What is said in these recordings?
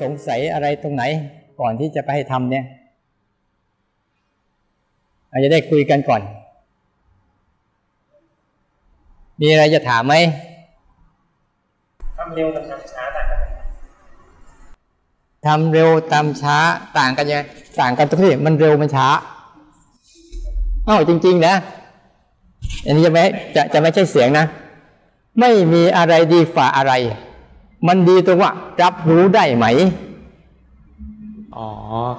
สงสัยอะไรตรงไหน ก่อนที่จะไปให้ทำเนี่ยอาจจะได้คุยกันก่อน มีอะไรจะถามไหมทำเร็วกับทำช้าต่างกันทำเร็วทำช้าต่างกันยังต่างกันตรงที่มันเร็วมันช้าอ้าวจริง ๆ นะ อันนี้จะไม่จะจะไม่ใช่เสียงนะ ไม่มีอะไรดีฝ่าอะไร มันดีตรงว่า รับรู้ได้ไหม อ๋อ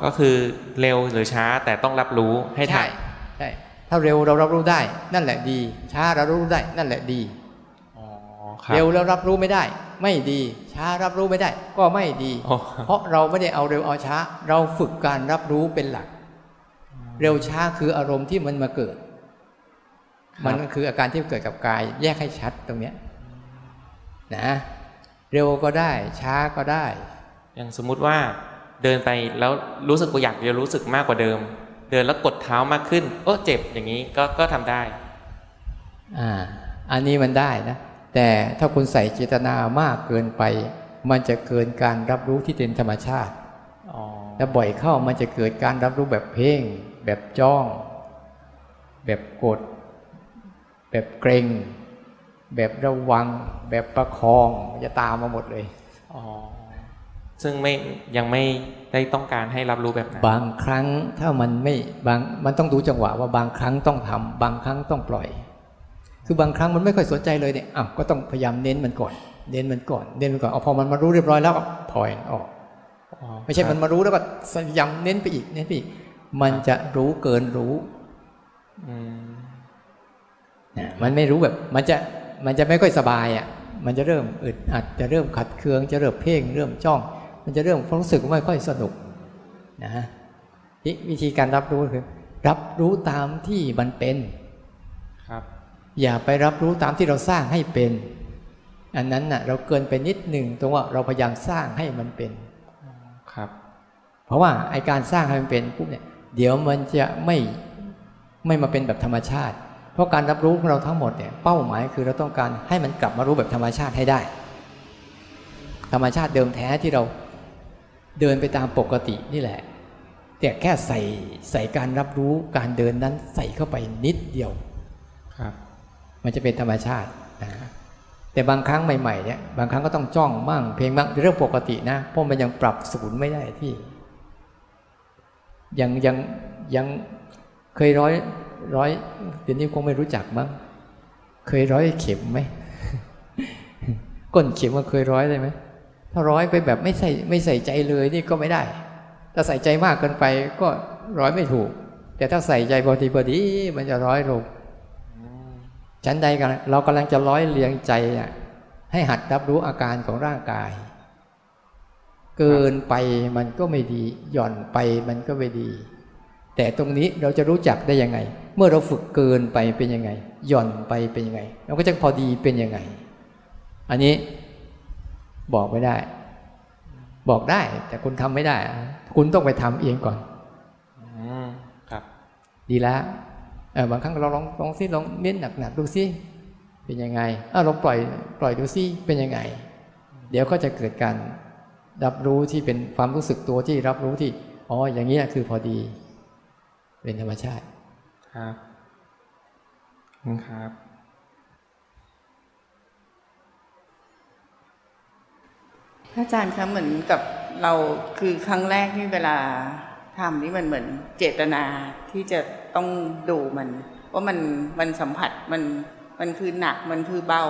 ก็คือเร็วหรือช้าแต่ต้องรับรู้ให้ทันใช่ ถ้าเร็วเรารับรู้ได้ นั่นแหละดี ช้าเรารู้ได้ นั่นแหละดี เร็วแล้วรับรู้ไม่ได้ ไม่ดี ช้ารับรู้ไม่ได้ ก็ไม่ดี เพราะเราไม่ได้เอาเร็วเอาช้า เราฝึกการรับรู้เป็นหลัก เร็วช้าคืออารมณ์ที่มันมาเกิด มันคืออาการที่เกิดกับกาย แยกให้ชัดตรงเนี้ยนะ เร็วก็ได้ ช้าก็ได้ อย่างสมมุติว่าเดินไปแล้วรู้สึกว่าอยากจะรู้สึกมากกว่าเดิม เดินแล้วกดเท้ามากขึ้นโอ้เจ็บอย่างนี้ก็ก็ทำได้อ่าอันนี้มันได้นะ แต่ถ้าคุณใส่เจตนามากเกินไป มันจะเกินการรับรู้ที่เป็นธรรมชาติแล้วบ่อยเข้ามันจะเกิดการรับรู้แบบเพ่ง แบบจ้อง แบบกด แบบเกรง แบบระวัง แบบประคองจะตามมาหมดเลยอ๋อซึ่งไม่ยังไม่ได้ต้องการให้รับรู้แบบนั้นบางครั้งถ้ามันไม่บางมันต้องดูจังหวะว่าบางครั้งต้องทำบางครั้งต้องปล่อย คือบางครั้งมันไม่ค่อยสนใจเลยเนี่ยอ้าวก็ต้องพยายามเน้นมันก่อน เน้นมันก่อนเน้นมันก่อนเอาพอมันมารู้เรียบร้อยแล้วก็ปล่อยออกไม่ใช่มันมารู้แล้วก็พยายามเน้นไปอีกเน้นไปอีกมันจะรู้เกินรู้นะมันไม่รู้แบบ มันจะ มันจะไม่ค่อยสบายอะมันจะเริ่มอึดอัดจะเริ่มขัดเคืองจะเริ่มเพ่ง เริ่มจ้อง มันจะเริ่มรู้สึกไม่ค่อยสนุกนะวิธีการรับรู้คือ รับรู้ตามที่มันเป็นอย่าไปรับรู้ตามที่เราสร้างให้เป็น อันนั้นน่ะเราเกินไปนิดหนึ่งตรงว่าเราพยายามสร้างให้มันเป็นครับ เพราะว่าไอการสร้างให้มันเป็นปุ๊บเนี่ยเดี๋ยวมันจะไม่ไม่มาเป็นแบบธรรมชาติเพ ราะการรับรู้ของเราทั้งหมดเนี่ยเป้าหมายคือเราต้องการให้มันกลับมารู้แบบธรรมชาติให้ได้ ธรรมชาติเดิมแท้ที่เราเดินไปตามปกตินี่แหละ แต่แค่ใส่ใส่การรับรู้การเดินนั้นใส่เข้าไปนิดเดียวครับมันจะเป็นธรรมชาตินะแต่บางครั้งใหม่ๆเนี่ยบางครั้งก็ต้องจ้องบ้างเพลงบ้างเรื่องปกตินะเพราะมันยังปรับศูนย์ไม่ได้ที่ยังยังยังเคยร้อย ร้อยเดี๋ยวนี้คงไม่รู้จักมั้งเคยร้อยเข็มไหมก้นเข็มมันเคยร้อยได้ไหมถ้าร้อยไปแบบไม่ใส่ไม่ใส่ใจเลยนี่ก็ไม่ได้ ถ้าใส่ใจมากเกินไปก็ร้อยไม่ถูก แต่ถ้าใส่ใจพอดีพอดีมันจะร้อยลงฉันใดกันเรากำลังจะร้อยเรียงใจให้หัดรับรู้อาการของร่างกาย เกินไปมันก็ไม่ดี หย่อนไปมันก็ไม่ดี แต่ตรงนี้เราจะรู้จักได้ยังไง เมื่อเราฝึกเกินไปเป็นยังไง หย่อนไปเป็นยังไง เราก็จะพอดีเป็นยังไง อันนี้บอกไม่ได้ บอกได้ แต่คุณทำไม่ได้ คุณต้องไปทำเองก่อนครับ ดีแล้วเออบางครั้งเราลองลองซิลองเน้นหนักๆดูซิเป็นยังไงอ่าลองปล่อยปล่อยดูซิเป็นยังไง เดี๋ยวก็จะเกิดการรับรู้ที่เป็นความรู้สึกตัวที่รับรู้ที่อ๋ออย่างนี้คือพอดี เป็นธรรมชาติครับครับอาจารย์คะเหมือนกับเราคือครั้งแรกที่เวลาทำนี่มันเหมือนเจตนาที่จะต้องดูมัน ว่ามันมันสัมผัสมันมันคือหนักมันคือเบา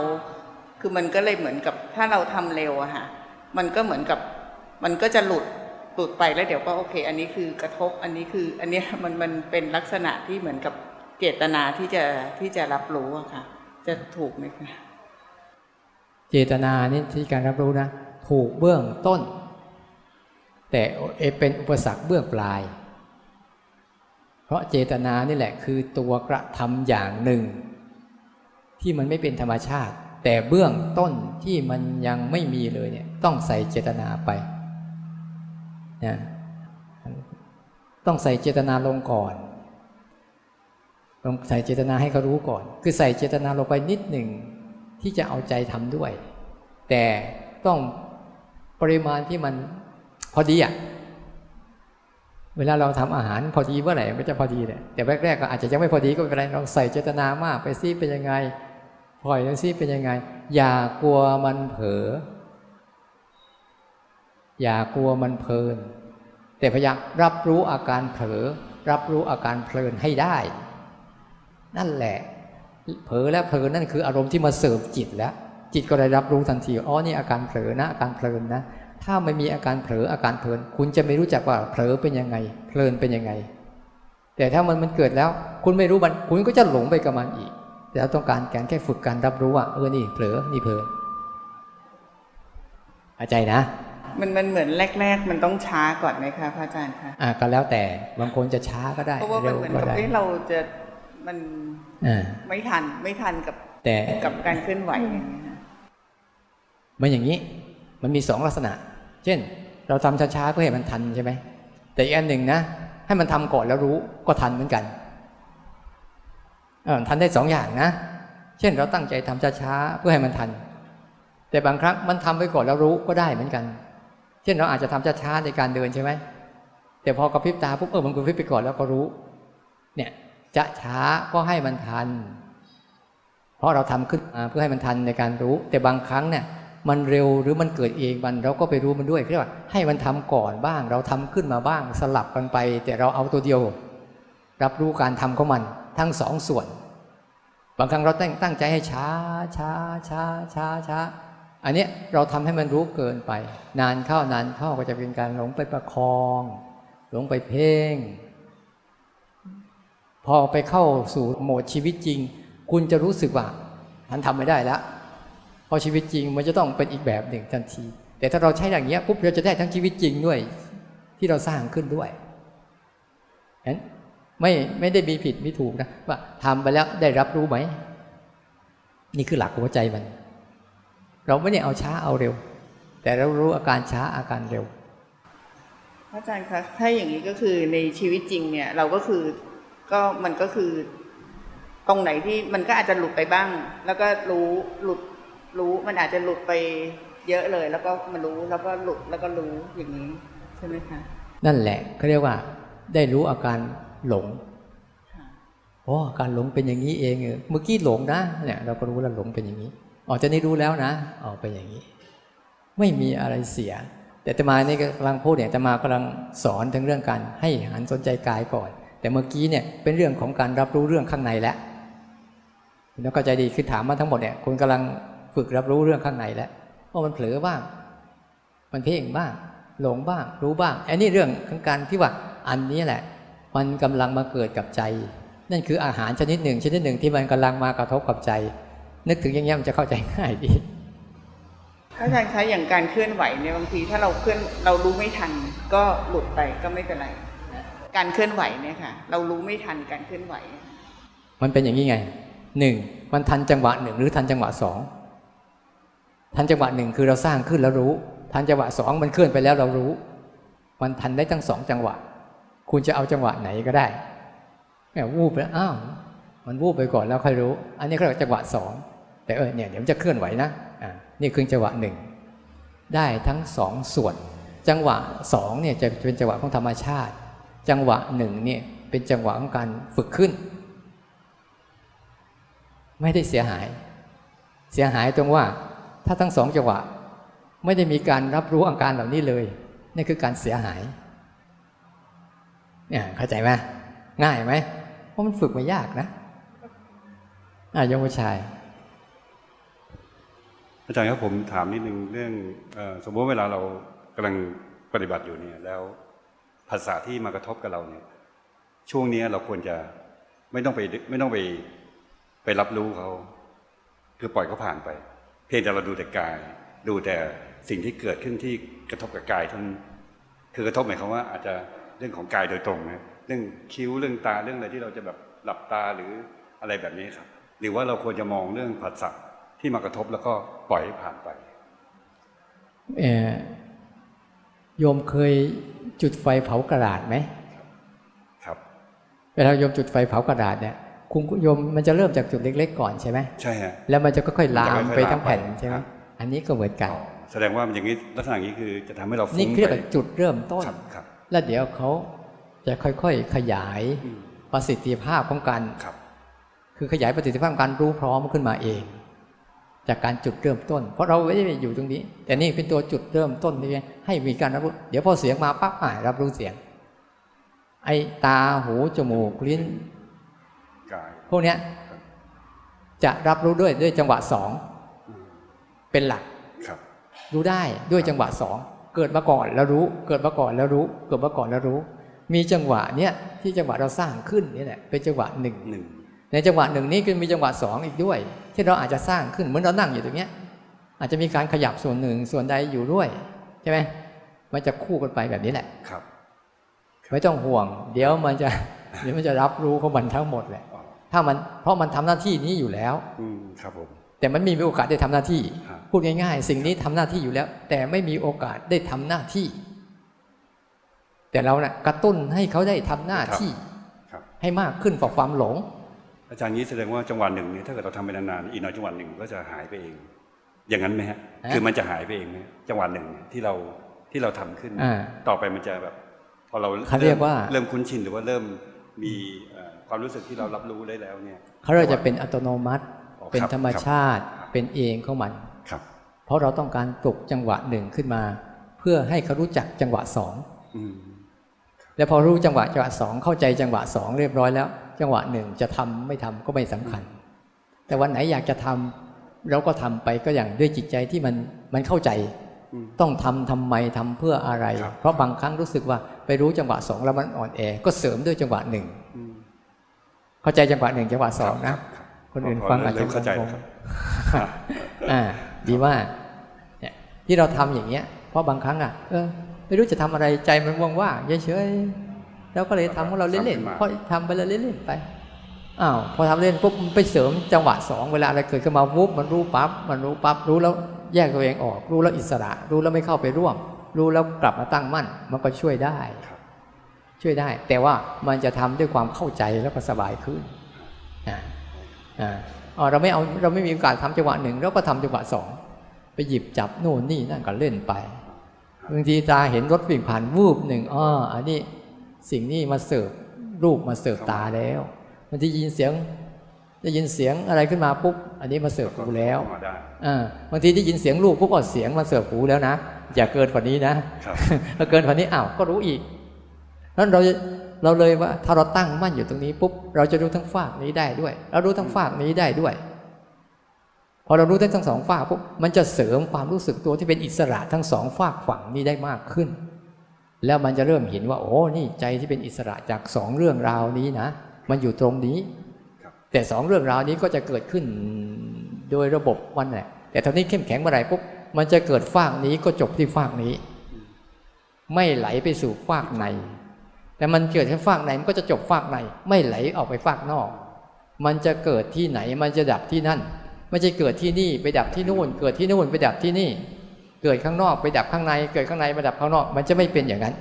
คือมันก็เลยเหมือนกับถ้าเราทำเร็วอะค่ะมันก็เหมือนกับมันก็จะหลุด หลุดไปแล้วเดี๋ยวก็โอเค อันนี้คือกระทบอันนี้คือ อันนี้มันมันเป็นลักษณะที่เหมือนกับเจตนาที่จะที่จะรับรู้อะค่ะ จะถูกไหมคะเจตนานี่ที่การรับรู้นะ ถูกเบื้องต้น แต่เป็นอุปสรรคเบื้องปลาย เพราะเจตนานี่แหละคือตัวกระทำอย่างหนึ่ง ที่มันไม่เป็นธรรมชาติ แต่เบื้องต้นที่มันยังไม่มีเลยเนี่ยต้องใส่เจตนาไป นะต้องใส่เจตนาลงก่อนต้องใส่เจตนาให้เขารู้ก่อน คือใส่เจตนาลงไปนิดหนึ่งที่จะเอาใจทำด้วย แต่ต้องปริมาณที่มันพอดีอะเวลาเราทำอาหารพอดีเมื่อไหร่มันจะพอดีแหละแต่แรกๆก็อาจจะยังไม่พอดีก็ไม่เป็นไรเราใส่เจตนามาก ไปซิเป็นยังไงปล่อยแล้วซิเป็นยังไง อย่ากลัวมันเผลอ อย่ากลัวมันเพลิน แต่พยายามรับรู้อาการเผลอ รับรู้อาการเพลินให้ได้ นั่นแหละ เผลอและเพลินนั่นคืออารมณ์ที่มาเสริมจิตแล้ว จิตก็ได้รับรู้ทันทีอ๋อนี่อาการเผลอนะอาการเพลินนะถ้าไม่มีอาการเผลออาการเพลิน คุณจะไม่รู้จักว่าเผลอเป็นยังไง เพลินเป็นยังไง แต่ถ้ามันมันเกิดแล้ว คุณไม่รู้มัน คุณก็จะหลงไปกับมันอีกแต่เราต้องการการแค่ฝึกการรับรู้ว่าเออนี่เผลอนี่เพลินเข้าใจนะ มันมันเหมือนแรก ๆ มันต้องช้าก่อนไหมคะพระอาจารย์คะอ่าก็แล้วแต่บางคนจะช้าก็ได้เพราะว่ามันเร็วเหมือนก็กับได้เอ้เราจะมันอ่าไม่ทันไม่ทันกับแต่กับการเคลื่อนไหวอย่างเงี้ยค่ะมันอย่างนี้มันมีสองลักษณะ เช่น เราทำช้าๆเพื่อให้มันทันใช่ไหมแต่อีกอันหนึ่งนะ ให้มันทำก่อนแล้วรู้ก็ทันเหมือนกันเออทันได้สองอย่างนะ เช่นเราตั้งใจทำช้าๆเพื่อให้มันทัน แต่บางครั้งมันทำไปก่อนแล้วรู้ก็ได้เหมือนกัน เช่นเราอาจจะทำช้าๆในการเดินใช่ไหมแต่พอกระพริบตาปุ๊บเออมันกระพริบไปก่อนแล้วก็รู้ เนี่ยจะช้าก็ให้มันทัน เพราะเราทำขึ้นมาเพื่อให้มันทันในการรู้ แต่บางครั้งเนี่ยมันเร็วหรือมันเกิดเองมันเราก็ไปรู้มันด้วยเรียกว่าให้มันทำก่อนบ้าง เราทำขึ้นมาบ้างสลับกันไป แต่เราเอาตัวเดียว รับรู้การทำของมันทั้งสองส่วน บางครั้งเราตั้งตั้งใจให้ช้าช้าช้าช้าช้า อันนี้เราทำให้มันรู้เกินไป นานเข้านานเข้าก็จะเป็นการหลงไปประคอง หลงไปเพ่ง พอไปเข้าสู่โหมดชีวิตจริง คุณจะรู้สึกว่าฉันทำไม่ได้แล้วเพราะชีวิตจริงมันจะต้องเป็นอีกแบบหนึ่งทันที แต่ถ้าเราใช้อย่างเงี้ยปุ๊บเราจะได้ทั้งชีวิตจริงด้วย ที่เราสร้างขึ้นด้วยเห็นไม่ไม่ได้มีผิดไม่ถูกนะว่าทำไปแล้วได้รับรู้ไหม นี่คือหลักหัวใจมัน เราไม่ได้เอาช้าเอาเร็ว แต่เรารู้อาการช้าอาการเร็วพระอาจารย์คะถ้าอย่างนี้ก็คือในชีวิตจริงเนี่ย เราก็คือก็มันก็คือ ตรงไหนที่มันก็อาจจะหลุดไปบ้าง แล้วก็รู้หลุดรู้มันอาจจะหลุดไปเยอะเลย แล้วก็มารู้แล้วก็หลุดแล้วก็รู้อย่างนี้ ใช่ไหมคะ นั่นแหละเขาเรียกว่า ได้รู้อาการหลงค่ะ อ๋อการหลงเป็นอย่างนี้เองเออเมื่อกี้หลงนะเนี่ยเราก็รู้แล้วหลงเป็นอย่างนี้อ๋อจะนี่รู้แล้วนะอ๋อเป็นอย่างนี้ ไม่มีอะไรเสีย แต่อาตมานี่กำลังพูดเนี่ยอาตมากำลังสอนถึงเรื่องการให้หันสนใจกายก่อน แต่เมื่อกี้เนี่ยเป็นเรื่องของการรับรู้เรื่องข้างในแล้วคุณต้องเข้าใจดีคือถามมาทั้งหมดเนี่ยคุณกำลังฝึกรับรู้เรื่องข้างในแล้วว่ามันเผลอบ้าง มันเพ่งบ้าง หลงบ้าง รู้บ้างอันนี้เรื่องของการที่ว่าอันนี้แหละ มันกำลังมาเกิดกับใจ นั่นคืออาหารชนิดหนึ่ง ชนิดหนึ่งที่มันกำลังมากระทบกับใจ นึกถึงอย่างนี้ยมันจะเข้าใจง่ายดีพระอาจารย์คะอย่างการเคลื่อนไหวเนี่ยบางทีถ้าเราเคลื่อนเรารู้ไม่ทัน ก็หลุดไปก็ไม่เป็นไร การเคลื่อนไหวเนี่ยค่ะ เรารู้ไม่ทันการเคลื่อนไหว มันเป็นอย่างนี้ไงหนึ่งมันทันจังหวะหนึ่งหรือทันจังหวะสองทันจังหวะหนึ่งคือเราสร้างขึ้นแล้วรู้ ทันจังหวะสองมันเคลื่อนไปแล้วเรารู้ มันทันได้ทั้งสองจังหวะ คุณจะเอาจังหวะไหนก็ได้ แม่วูบแล้วอ้าวมันวูบไปก่อนแล้วค่อยรู้ อันนี้เขาเรียกว่าจังหวะสองแต่เออเนี่ยเดี๋ยวมันจะเคลื่อนไหวนะอ่านี่คือจังหวะหนึ่งได้ทั้งสองส่วน จังหวะสองเนี่ยจะเป็นจังหวะของธรรมชาติ จังหวะหนึ่งเนี่ยเป็นจังหวะของการฝึกขึ้น ไม่ได้เสียหาย เสียหายตรงว่า ถ้าทั้งสองจังหวะ ไม่ได้มีการรับรู้อาการเหล่านี้เลยนี่คือการเสียหายเนี่ยเข้าใจไหมง่ายไหม เพราะมันฝึกม่ยากนะอะยมผู้ชาย อาจารย์ครับผมถามนิดนึงเรื่องอสมมติเวลาเรากำลังปฏิบัติอยู่เนี่ย แล้วภาษาที่มากระทบกับเราเนี่ย ช่วงนี้เราควรจะไม่ต้องไปไม่ต้องไปไปรับรู้เขา คือปล่อยเขาผ่านไป เพียงแต่เราดูแต่กาย ดูแต่สิ่งที่เกิดขึ้นที่กระทบกับกายท่านั้นคือกระทบหมายความว่าอาจจะเรื่องของกายโดยตรงนะ เรื่องคิ้วเรื่องตาเรื่องอะไรที่เราจะแบบหลับตาหรืออะไรแบบนี้ครับ หรือว่าเราควรจะมองเรื่องภาษาที่มากระทบแล้วก็ปล่อยให้ผ่านไปเอ่อโยมเคยจุดไฟเผากระดาษไหมครับ เวลาโยมจุดไฟเผากระดาษเนี่ยคุณโยมมันจะเริ่มจากจุดเล็ก ๆ ก่อนใช่ไหมใช่ฮะแล้วมันจะค่อยๆลามมันจะค่อยๆไปทั้งแผ่นลามไปใช่ไหมครับอันนี้ก็เหมือนกันอ๋อแสดงว่ามันอย่างนี้ลักษณะอย่างนี้คือจะทำให้เรานี่ฟุ้งเรียกไปว่าจุดเริ่มต้นครับครับแล้วเดี๋ยวเขา จะค่อยๆขยายอืมประสิทธิภาพของการครับ คือขยายประสิทธิภาพของการรู้พร้อมขึ้นมาเอง จากการจุดเริ่มต้น เพราะเราไม่ได้อยู่ตรงนี้ แต่นี่เป็นตัวจุดเริ่มต้นที่ให้มีการรับรู้ เดี๋ยวพอเสียงมาปั๊บอ่ารับรู้เสียง ไอ้ตาหูจมูกลิ้นกายพวกเนี้ยครับจะรับรู้ด้วยด้วยจังหวะสองอืมเป็นหลักครับรู้ได้ด้วยจังหวะสองเกิดมาก่อนแล้วรู้ เกิดมาก่อนแล้วรู้ เกิดมาก่อนแล้วรู้ มีจังหวะเนี้ยที่จังหวะเราสร้างขึ้นนี่แหละเป็นจังหวะหนึ่งหนึ่งในจังหวะหนึ่งนี้ก็มีจังหวะสองอีกด้วย ที่เราอาจจะสร้างขึ้นเหมือนเรานั่งอยู่ตรงเนี้ย อาจจะมีการขยับส่วนหนึ่งส่วนใดอยู่ด้วยใช่ไหมมันจะคู่กันไปแบบนี้แหละครับไม่ต้องห่วง เดี๋ยวมันจะเดี๋ยวมันจะรับรู้ของมันทั้งหมดแหละอ๋อถ้ามันเพราะมันทำหน้าที่นี้อยู่แล้วอืมครับผมแต่มันไมมีโอกาสได้ทำหน้าที่ฮะพูดง่ายๆ สิ่งนี้ทำหน้าที่อยู่แล้ว แต่ไม่มีโอกาสได้ทำหน้าที่ แต่เราเนะ่ะกระตุ้นให้เขาได้ทำหน้าที่ครับให้มากขึ้นกว่าความหลง อาจารย์นี้แสดงว่าจังหวะหนึ่งเนี่ยถ้าเกิดเราทำไปนานๆอีกหน่อยจังหวะหนึ่งก็จะหายไปเอง อย่างนั้นไหมฮะฮะคือมันจะหายไปเองไหมจังหวะหนึ่งเนี่ยที่เราที่เราทำขึ้นอ่าต่อไปมันจะแบบ พอเราเขาเรียกว่าเริ่มคุ้นชินหรือว่าเริ่มมีเอ่อความรู้สึกที่เรารับรู้ได้แล้วเนี่ยเขาเราจะเป็นอัตโนมัติอ๋อครับเป็นธรรมชาติครับเป็นเองของมันครับเพราะเราต้องการปลุกจังหวะหนึ่งขึ้นมา เพื่อให้เขารู้จักจังหวะสองอืม แล้วพอรู้จังหวะจังหวะสองเข้าใจจังหวะสองเรียบร้อยแล้ว จังหวะหนึ่งจะทำไม่ทำก็ไม่สำคัญ แต่วันไหนอยากจะทำเราก็ทำไปก็อย่างด้วยจิตใจที่มันมันเข้าใจอืมต้องทำทำไมทำเพื่ออะไรครับเพราะบางครั้งรู้สึกว่าไปรู้จังหวะสองแล้วมันอ่อนแอ ก็เสริมด้วยจังหวะหนึ่งอืมเข้าใจจังหวะหนึ่งจังหวะสองครันะบครับคนอื่นพอฟังอาจจะเริ่มเข้าใจงแล้วงครับๆอ่าดีมากเนี่ยที่เราทำอย่างเงี้ย เพราะบางครั้งอะเออ ไม่รู้จะทำอะไรใจมันว่างๆเฉยๆแล้วก็เลยทำของเราเล่นๆเพราะทำไปแล้วเล่นๆไปอ้าวพอทำเล่นปุ๊บมันไปเสริมจังหวะสองเวลาอะไรเกิดขึ้นมาวุบมันรู้ปั๊บมันรู้ปั๊บรู้แล้วแยกตัวเองออก รู้แล้วอิสระ รู้แล้วไม่เข้าไปร่วม รู้แล้วกลับมาตั้งมั่น มันก็ช่วยได้ครับช่วยได้ แต่ว่ามันจะทำด้วยความเข้าใจแล้วก็สบายขึ้นอ่าอ่าอ๋อเราไม่เอาเราไม่มีโอกาสทำจังหวะหนึ่งเราก็ทำจังหวะสองไปหยิบจับโน่นนี่นั่นก็เล่นไป บางทีตาเห็นรถวิ่งผ่านวูบหนึ่งอ๋ออันนี้สิ่งนี้มาเสิร์ฟรูปมาเสิร์ฟตาแล้วบางทียินเสียงได้ยินเสียงอะไรขึ้นมาปุ๊บอันนี้มาเสิร์ฟหูแล้วเข้ามาได้อ่าบางทีได้ยินเสียงลูกปุ๊บก็เสียงมาเสิร์ฟหูแล้วนะอย่าเกินกว่านี้นะครับถ้าเกินกว่านี้อ้าวก็รู้อีกนั้นเราเราเลยว่าถ้าเราตั้งมั่นอยู่ตรงนี้ปุ๊บเราจะรู้ทั้งฝากนี้ได้ด้วยเรารู้ทั้งฝากนี้ได้ด้วยพ อเรารู้ได้ทั้งสองฝากปุ๊บมันจะเสริมความรู้สึกตัวที่เป็นอิสระทั้งสองฝากฝั่งนี้ได้มากขึ้น แล้วมันจะเริ่มเห็นว่า โอ้นี่ใจที่เป็นอิสระจากสองเรื่องราวนี้นะ มันอยู่ตรงนี้ครับแต่สองเรื่องราวนี้ก็จะเกิดขึ้นโดยระบบมันแหละแต่ตอนนี้เข้มแข็งเมื่อไหร่ปุ๊บมันจะเกิดฝากนี้ก็จบที่ฝากนี้ ไม่ไหลไปสู่ฝากใน แต่มันเกิดแค่ฝากในมันก็จะจบฝากใน ไม่ไหลออกไปฝากนอก มันจะเกิดที่ไหนมันจะดับที่นั่น ไม่ใช่เกิดที่นี่ไปดับที่นู่น เกิดที่นู่นไปดับที่นี่ เกิดข้างนอกไปดับข้างใน เกิดข้างในไปดับข้างนอก มันจะไม่เป็นอย่างนั้น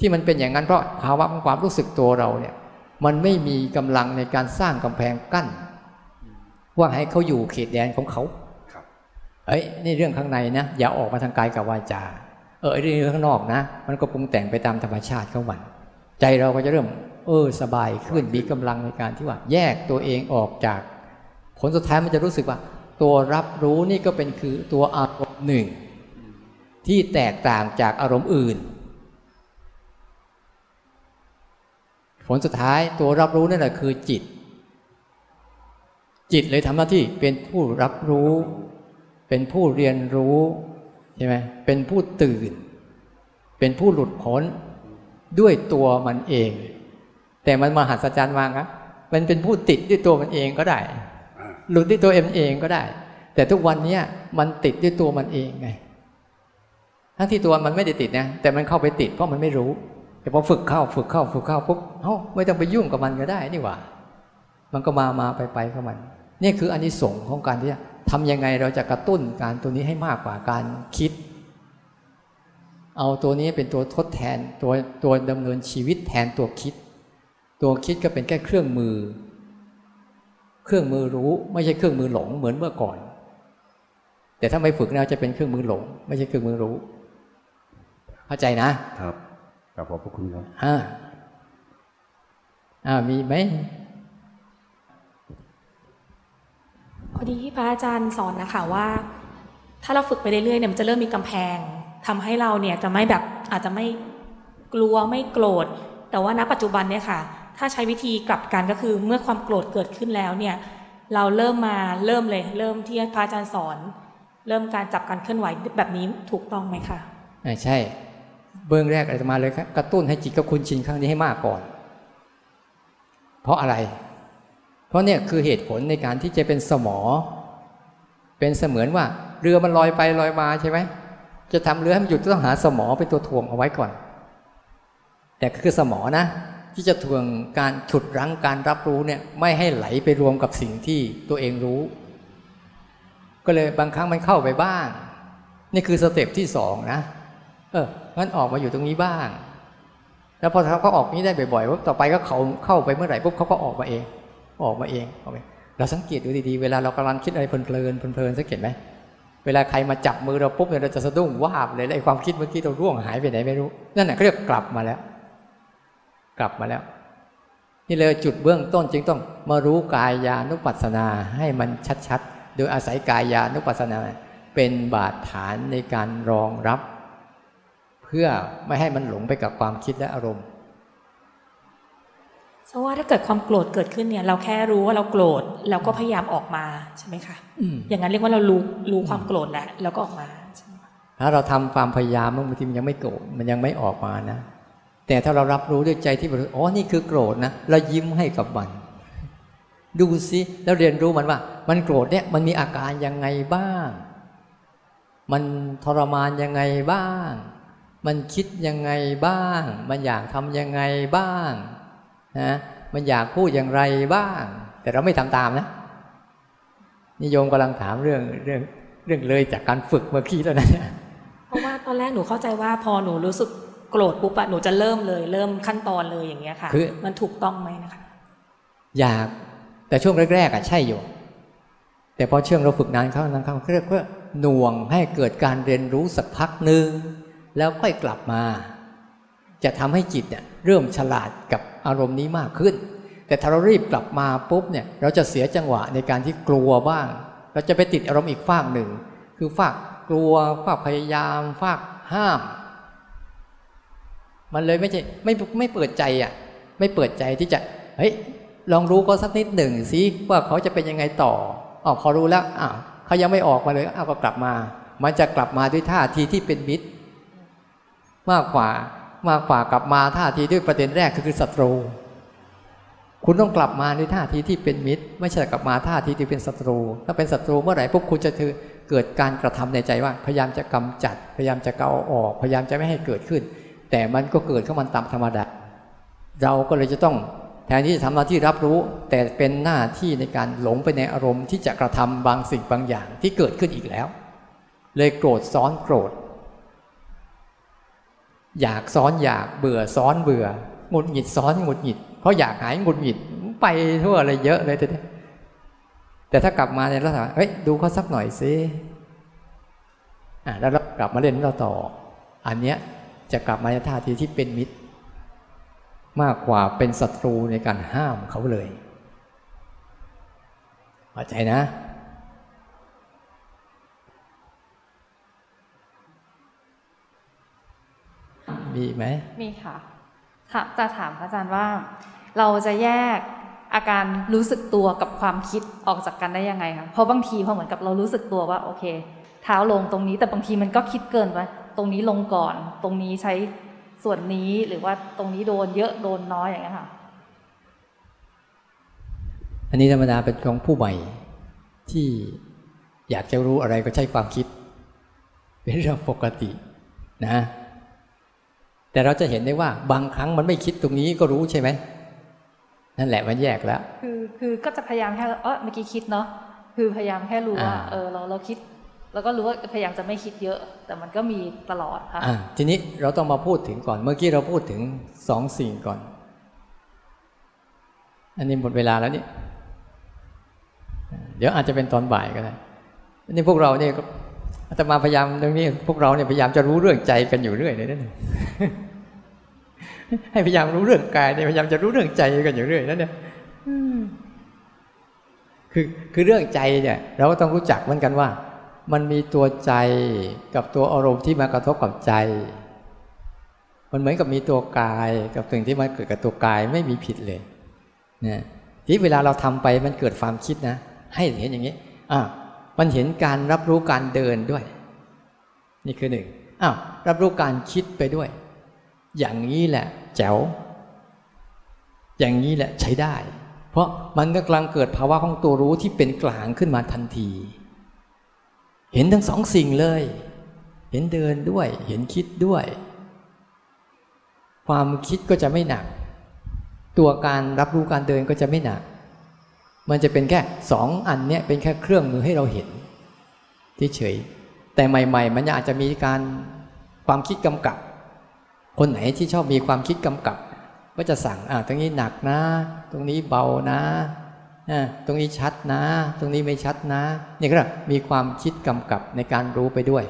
ที่มันเป็นอย่างนั้นเพราะภาวะของความรู้สึกตัวเราเนี่ย มันไม่มีกำลังในการสร้างกำแพงกั้น ว่าให้เขาอยู่เขตแดนของเขาครับเอ้ยนี่เรื่องข้างในนะอย่าออกมาทางกายกับวาจา เออไอ้เรื่องข้างนอกนะ มันก็ปรุงแต่งไปตามธรรมชาติของมันใจเราก็จะเริ่ม เออสบายขึ้นมีกำลังในการที่ว่า แยกตัวเองออกจาก ผลสุดท้ายมันจะรู้สึกว่า ตัวรับรู้นี่ก็เป็นคือตัวอารมณ์หนึ่ง ที่แตกต่างจากอารมณ์อื่น ผลสุดท้ายตัวรับรู้นั่นแหละคือจิต จิตเลยทำหน้าที่เป็นผู้รับรู้ เป็นผู้เรียนรู้ใช่ไหมเป็นผู้ตื่น เป็นผู้หลุดพ้นด้วยตัวมันเอง แต่มันมหัศจรรย์มากนะมันเป็นผู้ติดด้วยตัวมันเองก็ได้ หลุดด้วยตัวเองเองก็ได้ แต่ทุกวันเนี้ยมันติดด้วยตัวมันเองไง ทั้งที่ตัวมันไม่ได้ติดนะ แต่มันเข้าไปติดเพราะมันไม่รู้ แต่พอฝึกเข้าฝึกเข้าฝึกเข้าปุ๊บเอ้าไม่ต้องไปยุ่งกับมันก็ได้นี่หว่า มันก็มามาไปไปของมัน นี่คืออานิสงส์ของการที่จะทำยังไงเราจะกระตุ้นการตัวนี้ให้มากกว่าการคิด เอาตัวนี้เป็นตัวทดแทนตัวตัวดำเนินชีวิตแทนตัวคิด ตัวคิดก็เป็นแค่เครื่องมือ เครื่องมือรู้ไม่ใช่เครื่องมือหลงเหมือนเมื่อก่อน แต่ถ้าไม่ฝึกนะจะเป็นเครื่องมือหลง ไม่ใช่เครื่องมือรู้ เข้าใจนะ ครับครับขอบพระคุณครับอ่าอ่ามีไหมพอดีที่พระอาจารย์สอนนะคะว่า ถ้าเราฝึกไปเรื่อยๆเนี่ยมันจะเริ่มมีกำแพงทำให้เราเนี่ยจะไม่แบบอาจจะไม่กลัวไม่โกรธ แต่ว่าณปัจจุบันเนี่ยค่ะ ถ้าใช้วิธีกลับกันก็คือเมื่อความโกรธเกิดขึ้นแล้วเนี่ยเราเริ่มมาเริ่มเลย เริ่มที่พระอาจารย์สอน เริ่มการจับการเคลื่อนไหวแบบนี้ถูกต้องไหมคะอ่าใช่ เบื้องแรกอาตมาเลยครับกระตุ้นให้จิตกับคุณชินครั้งนี้ให้มากก่อน เพราะอะไร เพราะเนี่ยคือเหตุผลในการที่จะเป็นสมอ เป็นเสมือนว่า เรือมันลอยไปลอยมาใช่ไหมจะทำเรือให้มันหยุดต้องหาสมอเป็นตัวถ่วงเอาไว้ก่อน แต่คือสมอนะ ที่จะถ่วงการฉุดรั้งการรับรู้เนี่ยไม่ให้ไหลไปรวมกับสิ่งที่ตัวเองรู้ ก็เลยบางครั้งมันเข้าไปบ้าง นี่คือสเต็ปที่สองนะ เอองั้นออกมาอยู่ตรงนี้บ้าง แล้วพอเขาออกนี้ได้บ่อยๆปุ๊บต่อไปก็เขาเข้าไปเมื่อไหร่ปุ๊บเขาก็ออกมาเอง ออกมาเองออกไปเราสังเกตดูดีๆ เวลาเรากำลังคิดอะไรเพลินๆเพลินๆสังเกตไหมเวลาใครมาจับมือเราปุ๊บเนี่ยเราจะสะดุ้งวาบเลยไอ้ความคิดเมื่อกี้เราร่วงหายไปไหนไม่รู้ นั่นแหละเขาเรียกกลับมาแล้ว กลับมาแล้ว นี่เลยจุดเบื้องต้นจึงต้องมารู้กายานุปัสสนาให้มันชัดๆ โดยอาศัยกายานุปัสสนา เป็นบาดฐานในการรองรับ เพื่อไม่ให้มันหลงไปกับความคิดและอารมณ์เพราะว่าถ้าเกิดความโกรธเกิดขึ้นเนี่ย เราแค่รู้ว่าเราโกรธแล้วก็พยายามออกมาใช่ไหมคะอืมอย่างนั้นเรียกว่าเรารู้รู้ความโกรธแล้วแล้วก็ออกมาใช่ไหมคะถ้าเราทำความพยายามบางทีมันยังไม่โกรธมันยังไม่ออกมานะ แต่ถ้าเรารับรู้ด้วยใจที่บริสุทธิ์อ๋อนี่คือโกรธนะเรายิ้มให้กับมัน ดูสิแล้วเรียนรู้มันว่า มันโกรธเนี่ยมันมีอาการยังไงบ้าง มันทรมานยังไงบ้าง มันคิดยังไงบ้าง มันอยากทำยังไงบ้างนะมันอยากพูดอย่างไรบ้าง แต่เราไม่ทำตามนะนิยมกำลังถามเรื่องเรื่องเรื่องเลยจากการฝึกเมื่อกี้แล้วนะเพราะว่าตอนแรกหนูเข้าใจว่าพอหนูรู้สึก โกรธปุ๊บอะหนูจะเริ่มเลย เริ่มขั้นตอนเลยอย่างเงี้ยค่ะคือมันถูกต้องไหมนะคะอยากแต่ช่วงแรกๆอะใช่อยู่ แต่พอเชื่องเราฝึกนานเข้านานเข้าเรียกว่าหน่วงให้เกิดการเรียนรู้สักพักหนึ่งแล้วค่อยกลับมา จะทำให้จิตเนี่ยเริ่มฉลาดกับอารมณ์นี้มากขึ้น แต่ถ้าเรารีบกลับมาปุ๊บเนี่ยเราจะเสียจังหวะในการที่กลัวบ้าง เราจะไปติดอารมณ์อีกฝากหนึ่ง คือฝากกลัวฝากพยายามฝากห้าม มันเลยไม่ใช่ไม่ไม่เปิดใจอะ ไม่เปิดใจที่จะเฮ้ยลองรู้ก็สักนิดหนึ่งสิว่าเขาจะเป็นยังไงต่ออ๋อพอรู้แล้วอ้าวเขายังไม่ออกมาเลยอ้าวก็กลับมา มันจะกลับมาด้วยท่าทีที่เป็นมิตร มากกว่ามากกว่ากลับมาท่าทีด้วยประเด็นแรกคือศัตรู คุณต้องกลับมาในท่าทีที่เป็นมิตร ไม่ใช่กลับมาท่าทีที่เป็นศัตรู ถ้าเป็นศัตรูเมื่อไหร่ปุ๊บคุณจะถือเกิดการกระทำในใจว่า พยายามจะกำจัด พยายามจะเกาออก พยายามจะไม่ให้เกิดขึ้น แต่มันก็เกิดขึ้นมันตามธรรมดา เราก็เลยจะต้องแทนที่จะทำหน้าที่รับรู้ แต่เป็นหน้าที่ในการหลงไปในอารมณ์ที่จะกระทำบางสิ่งบางอย่างที่เกิดขึ้นอีกแล้ว เลยโกรธซ้อนโกรธ อยากซ้อนอยากเบื่อซ้อนเบื่อหงุดหงิดซ้อนหงุดหงิด เพราะอยากหายหงุดหงิดไปทั่วอะไรเยอะเลยแต่แต่ถ้ากลับมาในลักษณะเฮ้ยดูเขาสักหน่อยสิอะแล้วกลับมาเล่นเราต่อ อันเนี้ย จะกลับมาในท่าทีที่เป็นมิตร มากกว่าเป็นศัตรูในการห้ามเขาเลยเข้าใจนะ มีไหมมีค่ะ ค่ะ จะถามพระอาจารย์ว่า เราจะแยกอาการรู้สึกตัวกับความคิดออกจากกันได้ยังไงคะเพราะบางทีพอเหมือนกับเรารู้สึกตัวว่า โอเค เท้าลงตรงนี้ แต่บางทีมันก็คิดเกินไป ตรงนี้ลงก่อน ตรงนี้ใช้ส่วนนี้หรือว่าตรงนี้โดนเยอะโดนน้อยอย่างเงี้ยค่ะ อันนี้ธรรมดาเป็นของผู้ใหม่ที่อยากจะรู้อะไรก็ใช้ความคิด เป็นเรื่องปกตินะ แต่เราจะเห็นได้ว่าบางครั้งมันไม่คิดตรงนี้ก็รู้ใช่ไหมนั่นแหละมันแยกแล้ว คือคือก็จะพยายามแค่เออเมื่อกี้คิดเนาะคือพยายามแค่รู้ว่าอ่าเออเราเราคิด แล้วก็รู้ว่าพยายามจะไม่คิดเยอะ แต่มันก็มีตลอดค่ะทีนี้เราต้องมาพูดถึงก่อน เมื่อกี้เราพูดถึงสองสิ่งก่อน อันนี้หมดเวลาแล้วนี่เดี๋ยวอาจจะเป็นตอนบ่ายก็ได้อันนี้พวกเราเนี่ยอาตมาพยายามตรงนี้พวกเราเนี่ยพยายามจะรู้เรื่องใจกันอยู่เรื่อยเลยนั่นให้พยายามรู้เรื่องกายเนี่ยพยายามจะรู้เรื่องใจกันอยู่เรื่อยนั่นเนี่ยคือคือเรื่องใจเนี่ย เราก็ต้องรู้จักเหมือนกันว่า มันมีตัวใจกับตัวอารมณ์ที่มากระทบกับใจ มันเหมือนกับมีตัวกายกับสิ่งที่มันเกิดกับตัวกายไม่มีผิดเลยนะที่เวลาเราทำไปมันเกิดความคิดนะ ให้เห็นอย่างนี้อ่ามันเห็นการรับรู้การเดินด้วย นี่คือหนึ่งอ้าวรับรู้การคิดไปด้วย อย่างนี้แหละแจ๋ว อย่างนี้แหละใช้ได้ เพราะมันกำลังเกิดภาวะของตัวรู้ที่เป็นกลางขึ้นมาทันที เห็นทั้งสองสิ่งเลย เห็นเดินด้วย เห็นคิดด้วย ความคิดก็จะไม่หนัก ตัวการรับรู้การเดินก็จะไม่หนัก มันจะเป็นแค่สองอันเนี้ยเป็นแค่เครื่องมือให้เราเห็นที่เฉยแต่ใหม่ ๆ มันอาจจะมีการความคิดกำกับ คนไหนที่ชอบมีความคิดกำกับ ก็จะสั่งอ่าตรงนี้หนักนะ ตรงนี้เบานะ ตรงนี้ชัดนะ ตรงนี้ไม่ชัดนะนี่ก็มีความคิดกำกับในการรู้ไปด้วย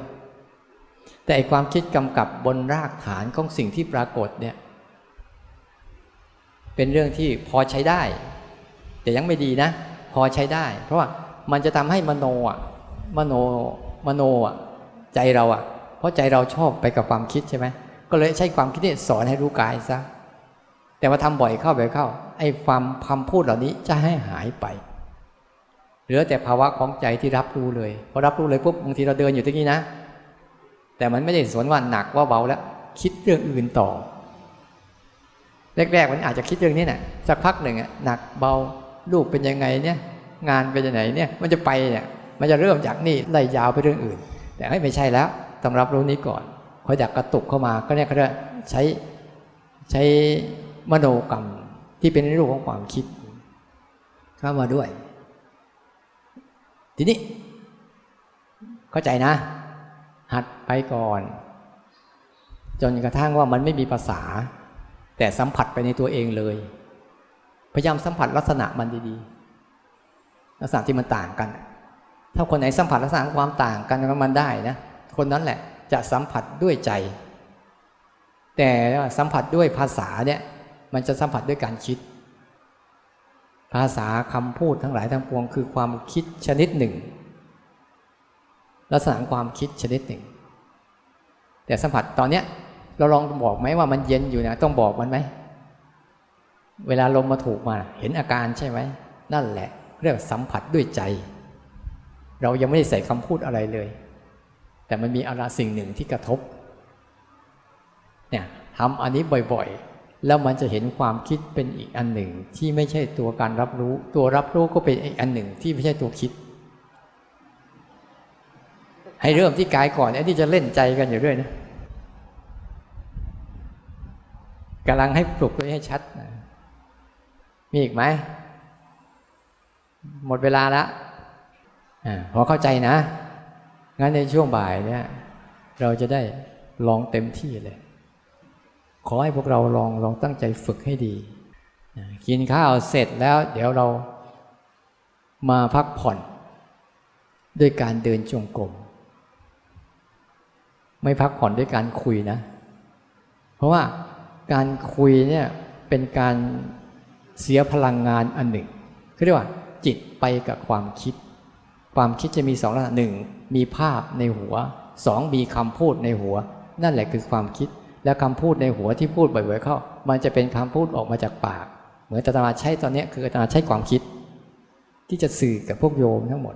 แต่ความคิดกำกับบนรากฐานของสิ่งที่ปรากฏเนี่ยเป็นเรื่องที่พอใช้ได้ แต่ยังไม่ดีนะ พอใช้ได้ เพราะว่ามันจะทำให้มโนอะมโนมโนอะใจเราอะ เพราะใจเราชอบไปกับความคิดใช่ไหมก็เลยใช้ความคิดนี่สอนให้รู้กายซะแต่ว่าทำบ่อยเข้าบ่อยเข้า ไอ้ความคำพูดเหล่านี้จะให้หายไป เหลือแต่ภาวะของใจที่รับรู้เลยพอรับรู้เลยปุ๊บบางทีเราเดินอยู่ตรงนี้นะ แต่มันไม่ได้สนว่าหนักว่าเบาแล้ว คิดเรื่องอื่นต่อแรกๆมันอาจจะคิดเรื่องนี้นะ่ะสักพักหนึ่งอะหนักเบาลูกเป็นยังไงเนี่ย งานเป็นยังไงเนี่ย มันจะไปเนี่ย มันจะเริ่มจากนี่ไล่ยาวไปเรื่องอื่น แต่ไม่ใช่แล้วต้องรับรู้นี้ก่อนพออยากกระตุกเข้ามาก็เนี่ยเขาจะใช้ใช้มโนกรรม ที่เป็นรูปของความคิดเข้ามาด้วย ทีนี้ เข้าใจนะ หัดไปก่อน จนกระทั่งว่ามันไม่มีภาษา แต่สัมผัสไปในตัวเองเลย พยายามสัมผัสลักษณะมันดีๆ ลักษณะที่มันต่างกัน ถ้าคนไหนสัมผัสลักษณะความต่างกันมันได้นะคนนั้นแหละจะสัมผัสด้วยใจ แต่สัมผัสด้วยภาษาเนี่ย มันจะสัมผัสด้วยการคิด ภาษาคำพูดทั้งหลายทั้งปวง คือความคิดชนิดหนึ่ง ลักษณะความคิดชนิดหนึ่ง แต่สัมผัสตอนเนี้ยเราลองบอกไหมว่ามันเย็นอยู่นะต้องบอกมันไหมเวลาลมมาถูกมาเห็นอาการใช่ไหมนั่นแหละ เรียกสัมผัสด้วยใจ เรายังไม่ได้ใส่คำพูดอะไรเลย แต่มันมีอะไรสิ่งหนึ่งที่กระทบเนี่ยทำอันนี้บ่อยๆ แล้วมันจะเห็นความคิดเป็นอีกอันหนึ่งที่ไม่ใช่ตัวการรับรู้ ตัวรับรู้ก็เป็นอีกอันหนึ่งที่ไม่ใช่ตัวคิด ให้เริ่มที่กายก่อนไอ้ที่จะเล่นใจกันอยู่เรื่อยนะกำลังให้ปลุกไว้ให้ชัด มีอีกไหม หมดเวลาแล้วอพอเข้าใจนะ งั้นในช่วงบ่ายเนี่ย เราจะได้ลองเต็มที่เลย ขอให้พวกเราลองลองตั้งใจฝึกให้ดี กินข้าวเสร็จแล้วเดี๋ยวเรามาพักผ่อน ด้วยการเดินจงกรมไม่พักผ่อนด้วยการคุยนะ เพราะว่าการคุยเนี่ยเป็นการเสียพลังงานอันหนึ่งคือเรียกว่าจิตไปกับความคิด ความคิดจะมีสองลักษณะหนึ่งมีภาพในหัวสองมีคำพูดในหัว นั่นแหละคือความคิด และคำพูดในหัวที่พูดบ่อยๆเข้า มันจะเป็นคำพูดออกมาจากปาก เหมือนตาตมาใช้ตอนนี้คือตาตมาใช้ความคิด ที่จะสื่อกับพวกโยมทั้งหมด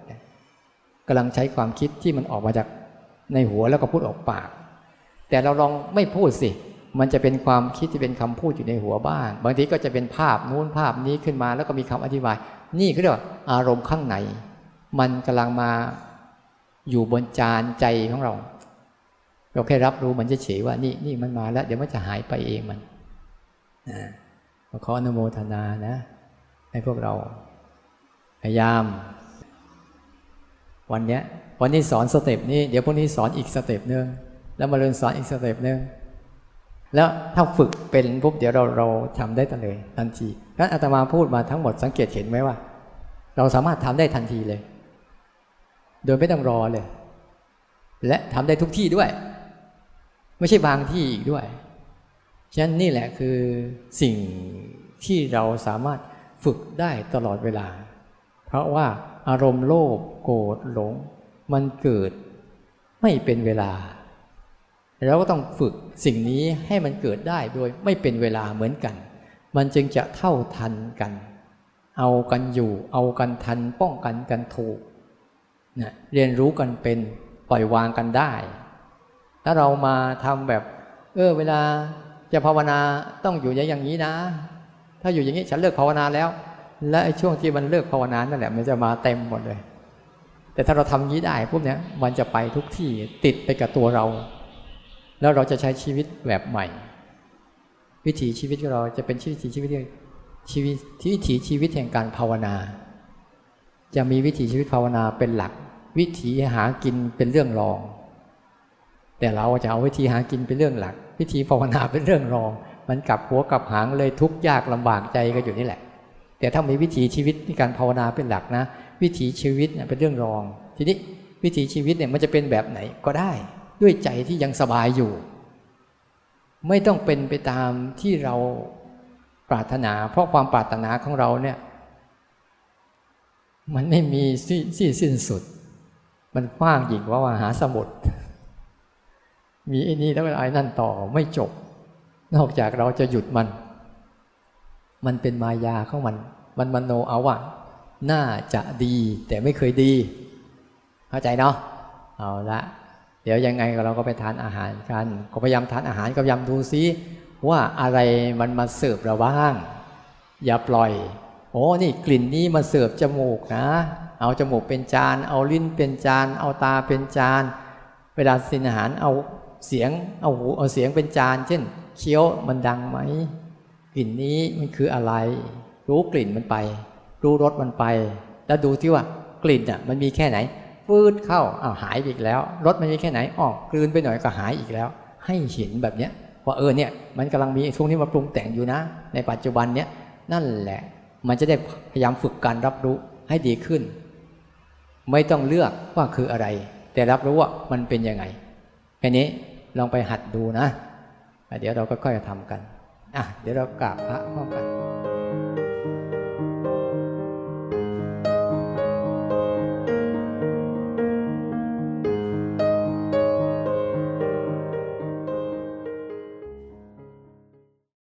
กำลังใช้ความคิดที่มันออกมาจากในหัวแล้วก็พูดออกปาก แต่เราลองไม่พูดสิมันจะเป็นความคิดที่เป็นคำพูดอยู่ในหัวบ้าง บางทีก็จะเป็นภาพนู้นภาพนี้ขึ้นมาแล้วก็มีคำอธิบาย นี่ก็เรียกว่าอารมณ์ข้างใน มันกำลังมาอยู่บนจานใจของเรา เราแค่รับรู้มันจะเฉยว่านี่นี่มันมาแล้ว เดี๋ยวมันจะหายไปเองมันขออนุโมทนานะ ให้พวกเรา พยายาม วันเนี้ย วันนี้สอน step นี้เดี๋ยวพรุ่งนี้สอนอีก step หนึ่งแล้วมะรืนสอนอีก step หนึ่งแล้วถ้าฝึกเป็นปุ๊บเดี๋ยวเราเราทำได้ทันเลยทันทีงั้นอาตมาพูดมาทั้งหมดสังเกตเห็นไหมว่า เราสามารถทำได้ทันทีเลย โดยไม่ต้องรอเลย และทำได้ทุกที่ด้วย ไม่ใช่บางที่อีกด้วย ฉะนั้นนี่แหละคือสิ่งที่เราสามารถฝึกได้ตลอดเวลา เพราะว่าอารมณ์โลภโกรธหลง มันเกิดไม่เป็นเวลา เราก็ต้องฝึกสิ่งนี้ให้มันเกิดได้โดยไม่เป็นเวลาเหมือนกัน มันจึงจะเท่าทันกัน เอากันอยู่ เอากันทันป้องกันกันถูกนะเรียนรู้กันเป็นปล่อยวางกันได้ ถ้าเรามาทำแบบ เออเวลาจะภาวนาต้องอยู่อย่างนี้นะ ถ้าอยู่อย่างนี้ฉันเลิกภาวนาแล้ว และไอ้ช่วงที่มันเลิกภาวนานั่นแหละมันจะมาเต็มหมดเลย แต่ถ้าเราทำอย่างนี้ได้พวกเนี้ยมันจะไปทุกที่ติดไปกับตัวเรา แล้วเราจะใช้ชีวิตแบบใหม่ วิถีชีวิตของเราจะเป็นชีวิตชีวิตชีวิตที่วิถีชีวิตแห่งการภาวนา จะมีวิถีชีวิตภาวนาเป็นหลัก วิถีหากินเป็นเรื่องรอง แต่เราจะเอาวิธีหากินเป็นเรื่องหลัก วิธีภาวนาเป็นเรื่องรอง มันกลับหัวกลับหางเลยทุกข์ยากลำบากใจก็อยู่นี่แหละ แต่ถ้ามีวิถีชีวิตในการภาวนาเป็นหลักนะ วิถีชีวิตเนี่ยเป็นเรื่องรอง ทีนี้วิถีชีวิตเนี่ยมันจะเป็นแบบไหนก็ได้ ด้วยใจที่ยังสบายอยู่ ไม่ต้องเป็นไปตามที่เราปรารถนา เพราะความปรารถนาของเราเนี่ย มันไม่มีที่สิ้นสุด มันกว้างยิ่งกว่ามหาสมุทร มีไอ้นี่แล้วไอ้นั่นต่อไม่จบ นอกจากเราจะหยุดมัน มันเป็นมายาของมัน มันมโนเอาว่าน่าจะดีแต่ไม่เคยดี เข้าใจเนาะเอาละเดี๋ยวยังไงเราก็ไปทานอาหารกัน ก็พยายามทานอาหารก็พยายามดูซิว่าอะไรมันมาเสิร์ฟเราบ้าง อย่าปล่อย โอ้นี่กลิ่นนี้มาเสิร์ฟจมูกนะ เอาจมูกเป็นจาน เอาลิ้นเป็นจาน เอาตาเป็นจาน เวลาสินอาหารเอา เสียงเอาหูเอาเสียงเป็นจาน เช่น เคี้ยวมันดังไหมกลิ่นนี้มันคืออะไร รู้กลิ่นมันไป รู้รสมันไป แล้วดูที่ว่ากลิ่นอะมันมีแค่ไหนฟืดเข้าอ้าวหายอีกแล้วรสมันมีแค่ไหนออกกลืนไปหน่อยก็หายอีกแล้ว ให้เห็นแบบเนี้ยว่าเออเนี่ยมันกำลังมีช่วงนี้มาปรุงแต่งอยู่นะ ในปัจจุบันเนี้ยนั่นแหละ มันจะได้พยายามฝึกการรับรู้ให้ดีขึ้น ไม่ต้องเลือกว่าคืออะไร แต่รับรู้ว่ามันเป็นยังไงแค่นี้ ลองไปหัดดูนะ เดี๋ยวเราก็ค่อยทำกัน อะ เดี๋ยวเรากราบพระพร้อมกัน